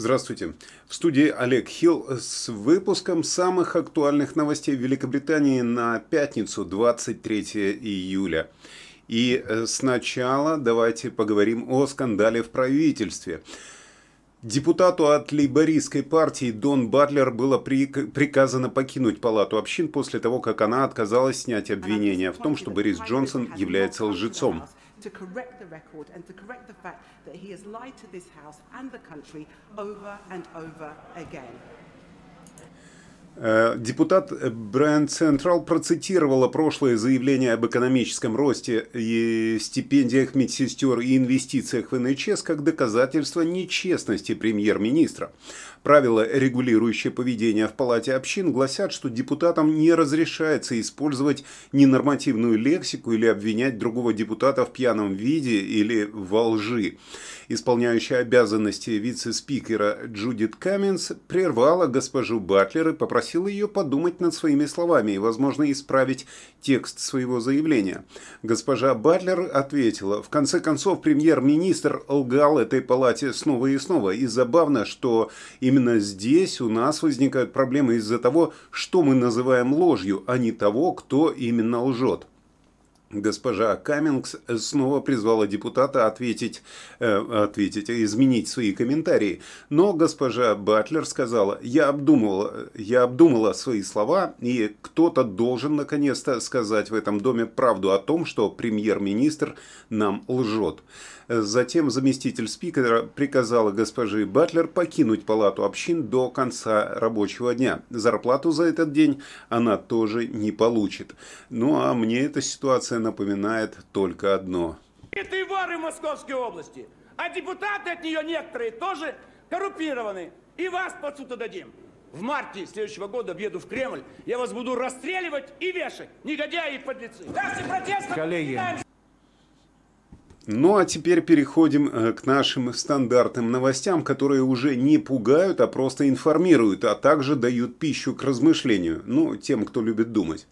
Здравствуйте. В студии Олег Хилл с выпуском самых актуальных новостей Великобритании на пятницу, 23 июля. И э, сначала давайте поговорим о скандале в правительстве. Депутату от лейбористской партии Дон Батлер было приказано покинуть палату общин после того, как она отказалась снять обвинения в том, что Борис Джонсон является лжецом. to correct the record and to correct the fact that he has lied to this House and the country over and over again. Э, депутат Брэнд Централ процитировала прошлое заявление об экономическом росте и стипендиях медсестер и инвестициях в НХС как доказательство нечестности премьер-министра. Правила, регулирующие поведение в Палате общин, гласят, что депутатам не разрешается использовать ненормативную лексику или обвинять другого депутата в пьяном виде или во лжи. Исполняющая обязанности вице-спикера Джудит Каменс прервала госпожу Батлер и попросила ее подумать над своими словами и, возможно, исправить текст своего заявления. Госпожа Батлер ответила, в конце концов, премьер-министр лгал этой палате снова и снова. И забавно, что именно здесь у нас возникают проблемы из-за того, что мы называем ложью, а не того, кто именно лжет. Госпожа Каммингс снова призвала депутата ответить, э, ответить, изменить свои комментарии. Но госпожа Батлер сказала, я обдумала, я обдумала свои слова, и кто-то должен наконец-то сказать в этом доме правду о том, что премьер-министр нам лжет. Затем заместитель спикера приказала госпоже Батлер покинуть палату общин до конца рабочего дня. Зарплату за этот день она тоже не получит. Ну а мне эта ситуация напоминает только одно. Это и воры в Московской области. А депутаты от нее некоторые тоже коррумпированы. И вас под суд дадим. В марте следующего года въеду в Кремль, я вас буду расстреливать и вешать, негодяи и подлецы. Коллеги, ну а теперь переходим э, к нашим стандартным новостям, которые уже не пугают, а просто информируют, а также дают пищу к размышлению, ну, тем, кто любит думать.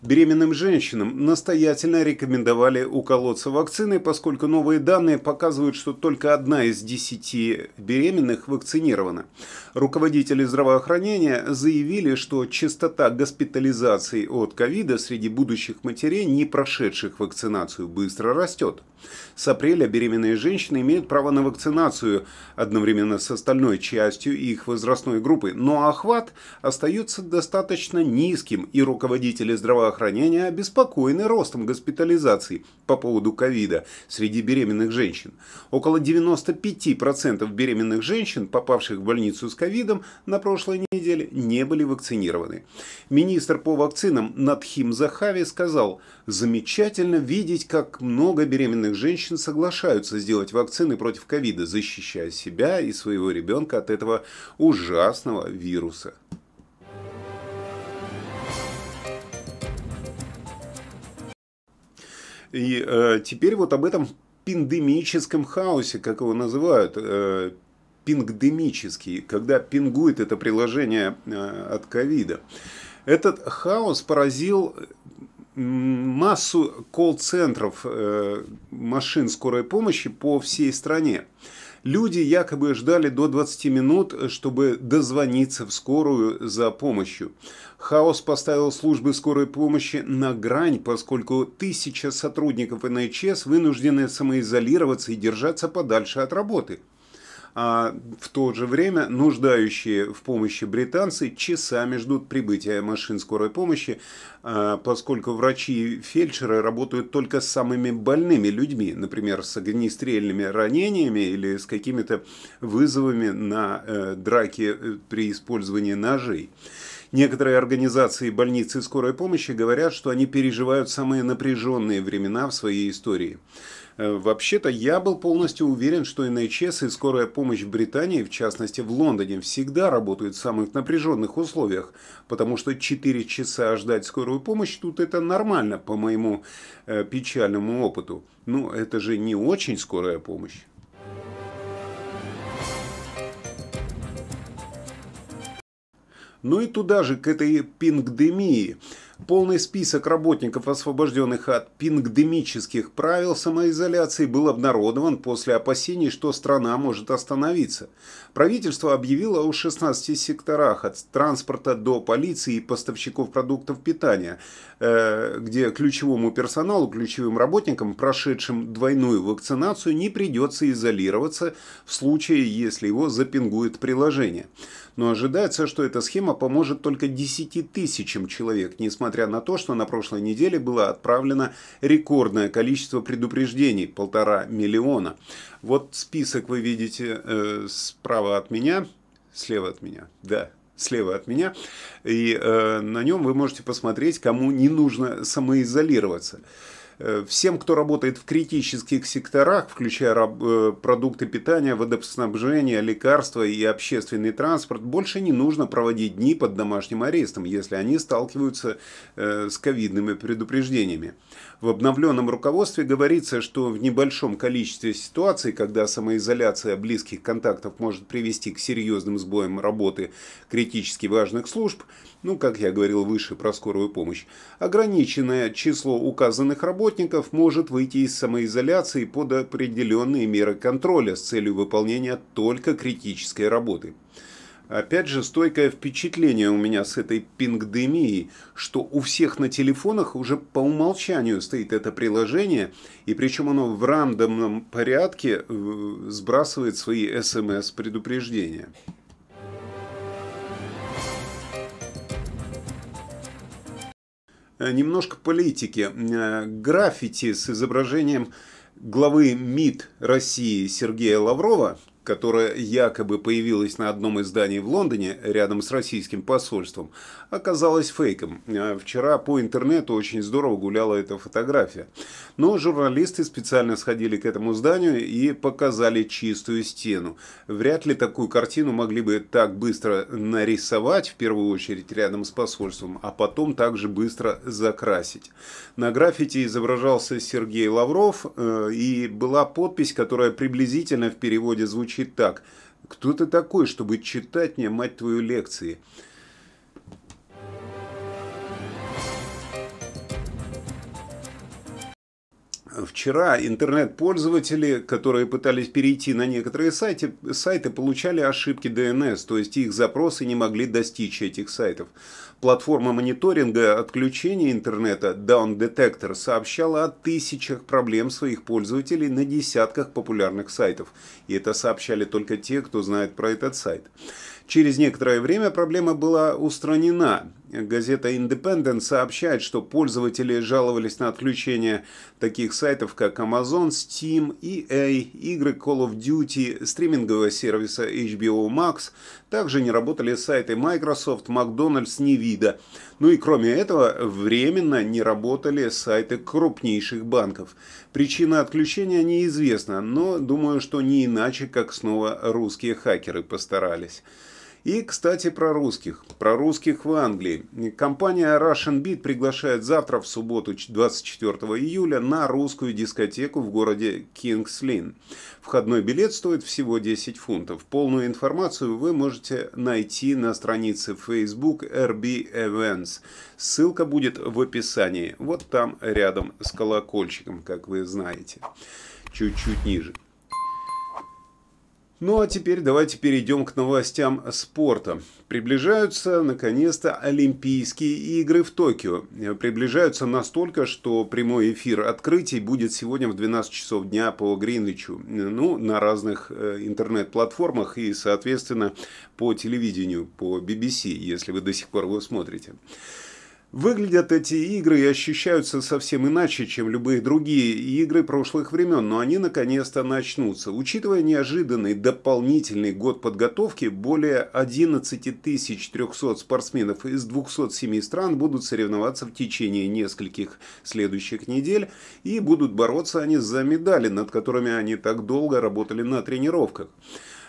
Беременным женщинам настоятельно рекомендовали уколоться вакциной, поскольку новые данные показывают, что только одна из десяти беременных вакцинирована. Руководители здравоохранения заявили, что частота госпитализаций от ковида среди будущих матерей, не прошедших вакцинацию, быстро растет. С апреля беременные женщины имеют право на вакцинацию одновременно с остальной частью их возрастной группы, но охват остается достаточно низким, и руководители здравоохранения обеспокоены ростом госпитализаций по поводу ковида среди беременных женщин. Около 95% беременных женщин, попавших в больницу с ковидом на прошлой неделе, не были вакцинированы. Министр по вакцинам Надхим Захави сказал, замечательно видеть, как много беременных женщин соглашаются сделать вакцины против ковида, защищая себя и своего ребенка от этого ужасного вируса. И э, теперь вот об этом пиндемическом хаосе, как его называют, э, пингдемический, когда пингует это приложение э, от ковида. Этот хаос поразил массу колл-центров э, машин скорой помощи по всей стране. Люди якобы ждали до 20 минут, чтобы дозвониться в скорую за помощью. Хаос поставил службы скорой помощи на грань, поскольку тысяча сотрудников НХС вынуждены самоизолироваться и держаться подальше от работы а в то же время нуждающие в помощи британцы часами ждут прибытия машин скорой помощи, а, поскольку врачи и фельдшеры работают только с самыми больными людьми, например, с огнестрельными ранениями или с какими-то вызовами на э, драки э, при использовании ножей. Некоторые организации больницы скорой помощи говорят, что они переживают самые напряженные времена в своей истории. Э, вообще-то я был полностью уверен, что НХС и скорая помощь в Британии, в частности в Лондоне, всегда работают в самых напряженных условиях, потому что 4 часа ждать скорую помощь тут это нормально по моему э, печальному опыту. Ну, это же не очень скорая помощь. Ну и туда же, к этой пингдемии. Полный список работников, освобожденных от пингдемических правил самоизоляции, был обнародован после опасений, что страна может остановиться. Правительство объявило о 16 секторах от транспорта до полиции и поставщиков продуктов питания, э, где ключевому персоналу, ключевым работникам, прошедшим двойную вакцинацию, не придется изолироваться в случае, если его запингует приложение но ожидается, что эта схема поможет только 10 тысячам человек, несмотря на то, что на прошлой неделе было отправлено рекордное количество предупреждений – полтора миллиона. Вот список вы видите э, справа от меня, слева от меня, да, слева от меня, и э, на нем вы можете посмотреть, кому не нужно самоизолироваться. Э, всем, кто работает в критических секторах, включая э, продукты питания, водоснабжение, лекарства и общественный транспорт, больше не нужно проводить дни под домашним арестом, если они сталкиваются э, с ковидными предупреждениями. В обновленном руководстве говорится, что в небольшом количестве ситуаций, когда самоизоляция близких контактов может привести к серьезным сбоям работы критически важных служб, ну, как я говорил выше про скорую помощь, ограниченное число указанных работников может выйти из самоизоляции под определенные меры контроля с целью выполнения только критической работы. Опять же, стойкое впечатление у меня с этой пингдемией, что у всех на телефонах уже по умолчанию стоит это приложение, и причем оно в рандомном порядке э, сбрасывает свои смс-предупреждения. Немножко политики. Э, граффити с изображением главы МИД России Сергея Лаврова которая якобы появилась на одном из зданий в Лондоне рядом с российским посольством, оказалась фейком. А вчера по интернету очень здорово гуляла эта фотография. Но журналисты специально сходили к этому зданию и показали чистую стену. Вряд ли такую картину могли бы так быстро нарисовать, в первую очередь рядом с посольством, а потом также быстро закрасить. На граффити изображался Сергей Лавров э, и была подпись, которая приблизительно в переводе звучит звучит так. «Кто ты такой, чтобы читать мне, мать твою, лекции?» Вчера интернет-пользователи, которые пытались перейти на некоторые сайты, сайты, получали ошибки DNS, то есть их запросы не могли достичь этих сайтов. Платформа мониторинга отключения интернета Down Detector сообщала о тысячах проблем своих пользователей на десятках популярных сайтов. И это сообщали только те, кто знает про этот сайт. Через некоторое время проблема была устранена. Газета Independent сообщает, что пользователи жаловались на отключение таких сайтов, как Amazon, Steam, EA, игры Call of Duty, стримингового сервиса HBO Max. Также не работали сайты Microsoft, McDonald's, Nvidia. Ну и кроме этого, временно не работали сайты крупнейших банков. Причина отключения неизвестна, но думаю, что не иначе, как снова русские хакеры постарались. И, кстати, про русских. Про русских в Англии. Компания Russian Beat приглашает завтра, в субботу, 24 июля, на русскую дискотеку в городе Кингс Лин. Входной билет стоит всего 10 фунтов. Полную информацию вы можете найти на странице Facebook RB Events. Ссылка будет в описании. Вот там рядом с колокольчиком, как вы знаете. Чуть-чуть ниже. Ну а теперь давайте перейдем к новостям спорта. Приближаются, наконец-то, Олимпийские игры в Токио. Приближаются настолько, что прямой эфир открытий будет сегодня в 12 часов дня по Гринвичу. Ну, на разных э, интернет-платформах и, соответственно, по телевидению, по BBC, если вы до сих пор его смотрите. Выглядят эти игры и ощущаются совсем иначе, чем любые другие игры прошлых времен, но они наконец-то начнутся. Учитывая неожиданный дополнительный год подготовки, более 11 300 спортсменов из 207 стран будут соревноваться в течение нескольких следующих недель и будут бороться они за медали, над которыми они так долго работали на тренировках.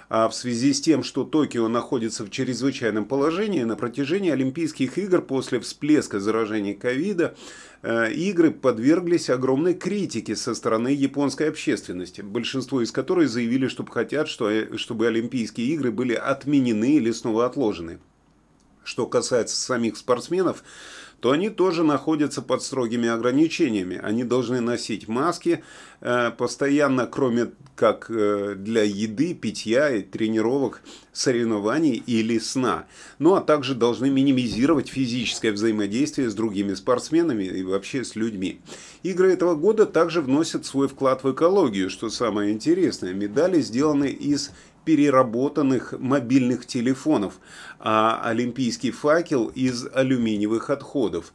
А в связи с тем, что Токио находится в чрезвычайном положении, на протяжении Олимпийских игр после всплеска заражения ковида э, игры подверглись огромной критике со стороны японской общественности, большинство из которой заявили, что хотят, что, э, чтобы Олимпийские игры были отменены или снова отложены. Что касается самих спортсменов, то они тоже находятся под строгими ограничениями. Они должны носить маски э, постоянно, кроме как э, для еды, питья и тренировок, соревнований или сна. Ну а также должны минимизировать физическое взаимодействие с другими спортсменами и вообще с людьми. Игры этого года также вносят свой вклад в экологию, что самое интересное. Медали сделаны из переработанных мобильных телефонов, а олимпийский факел из алюминиевых отходов.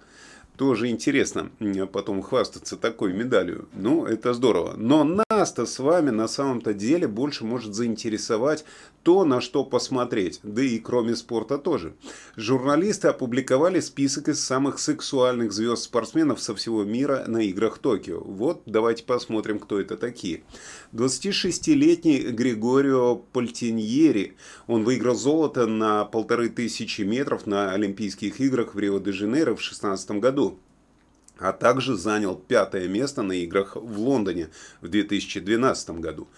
Тоже интересно потом хвастаться такой медалью. Ну, это здорово. Но нас-то с вами на самом-то деле больше может заинтересовать то, на что посмотреть. Да и кроме спорта тоже. Журналисты опубликовали список из самых сексуальных звезд-спортсменов со всего мира на играх Токио. Вот давайте посмотрим, кто это такие. 26-летний Григорио Пальтиньери. Он выиграл золото на полторы тысячи метров на Олимпийских играх в Рио-де-Жанейро в 2016 году а также занял пятое место на играх в Лондоне в 2012 году.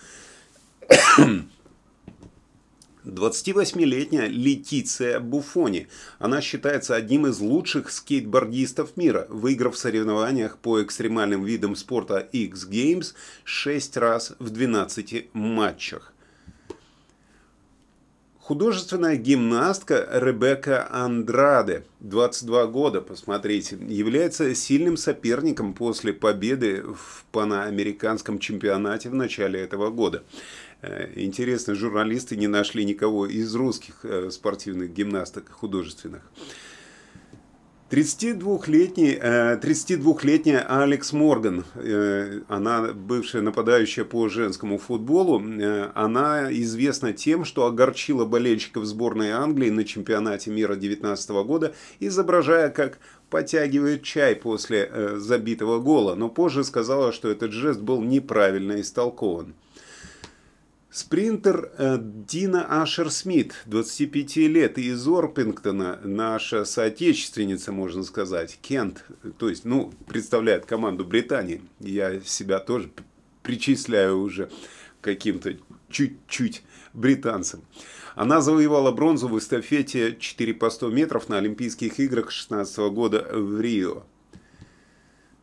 28-летняя Летиция Буфони. Она считается одним из лучших скейтбордистов мира, выиграв в соревнованиях по экстремальным видам спорта X Games 6 раз в 12 матчах. Художественная гимнастка Ребекка Андраде, 22 года, посмотрите, является сильным соперником после победы в паноамериканском чемпионате в начале этого года. Э, интересно, журналисты не нашли никого из русских э, спортивных гимнасток художественных. 32-летний, 32-летняя э, Алекс Морган, она бывшая нападающая по женскому футболу, она известна тем, что огорчила болельщиков сборной Англии на чемпионате мира 2019 года, изображая, как потягивает чай после забитого гола, но позже сказала, что этот жест был неправильно истолкован. Спринтер э, Дина Ашер Смит, 25 лет, из Орпингтона, наша соотечественница, можно сказать, Кент, то есть, ну, представляет команду Британии. Я себя тоже причисляю уже каким-то чуть-чуть британцам. Она завоевала бронзу в эстафете 4 по 100 метров на Олимпийских играх 2016 года в Рио.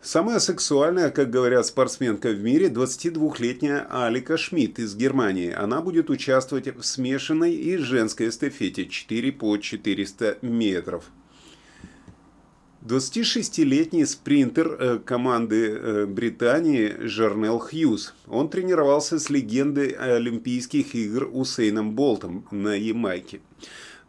Самая сексуальная, как говорят, спортсменка в мире 22-летняя Алика Шмидт из Германии. Она будет участвовать в смешанной и женской эстафете 4 по 400 метров. 26-летний спринтер э, команды э, Британии Жернел Хьюз. Он тренировался с легендой Олимпийских игр Усейном Болтом на Ямайке.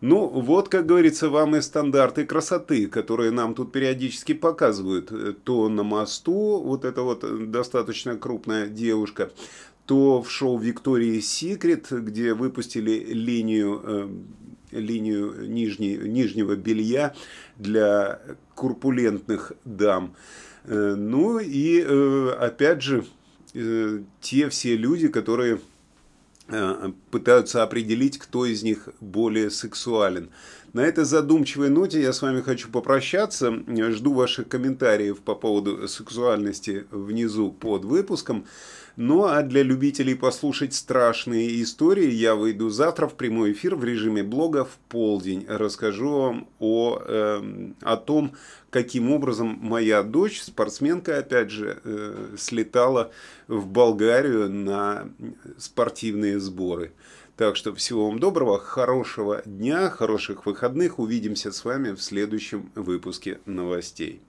Ну, вот, как говорится, вам и стандарты красоты, которые нам тут периодически показывают. То на мосту вот эта вот достаточно крупная девушка, то в шоу Виктории Секрет, где выпустили линию, э, линию нижней, нижнего белья для курпулентных дам. Э, ну и э, опять же, э, те все люди, которые Э, пытаются определить, кто из них более сексуален. На этой задумчивой ноте я с вами хочу попрощаться. Жду ваших комментариев по поводу сексуальности внизу под выпуском. Ну а для любителей послушать страшные истории я выйду завтра в прямой эфир в режиме блога в полдень. Расскажу вам о, э, о том, каким образом моя дочь, спортсменка опять же, э, слетала в Болгарию на спортивные сборы. Так что всего вам доброго, хорошего дня, хороших выходных. Увидимся с вами в следующем выпуске новостей.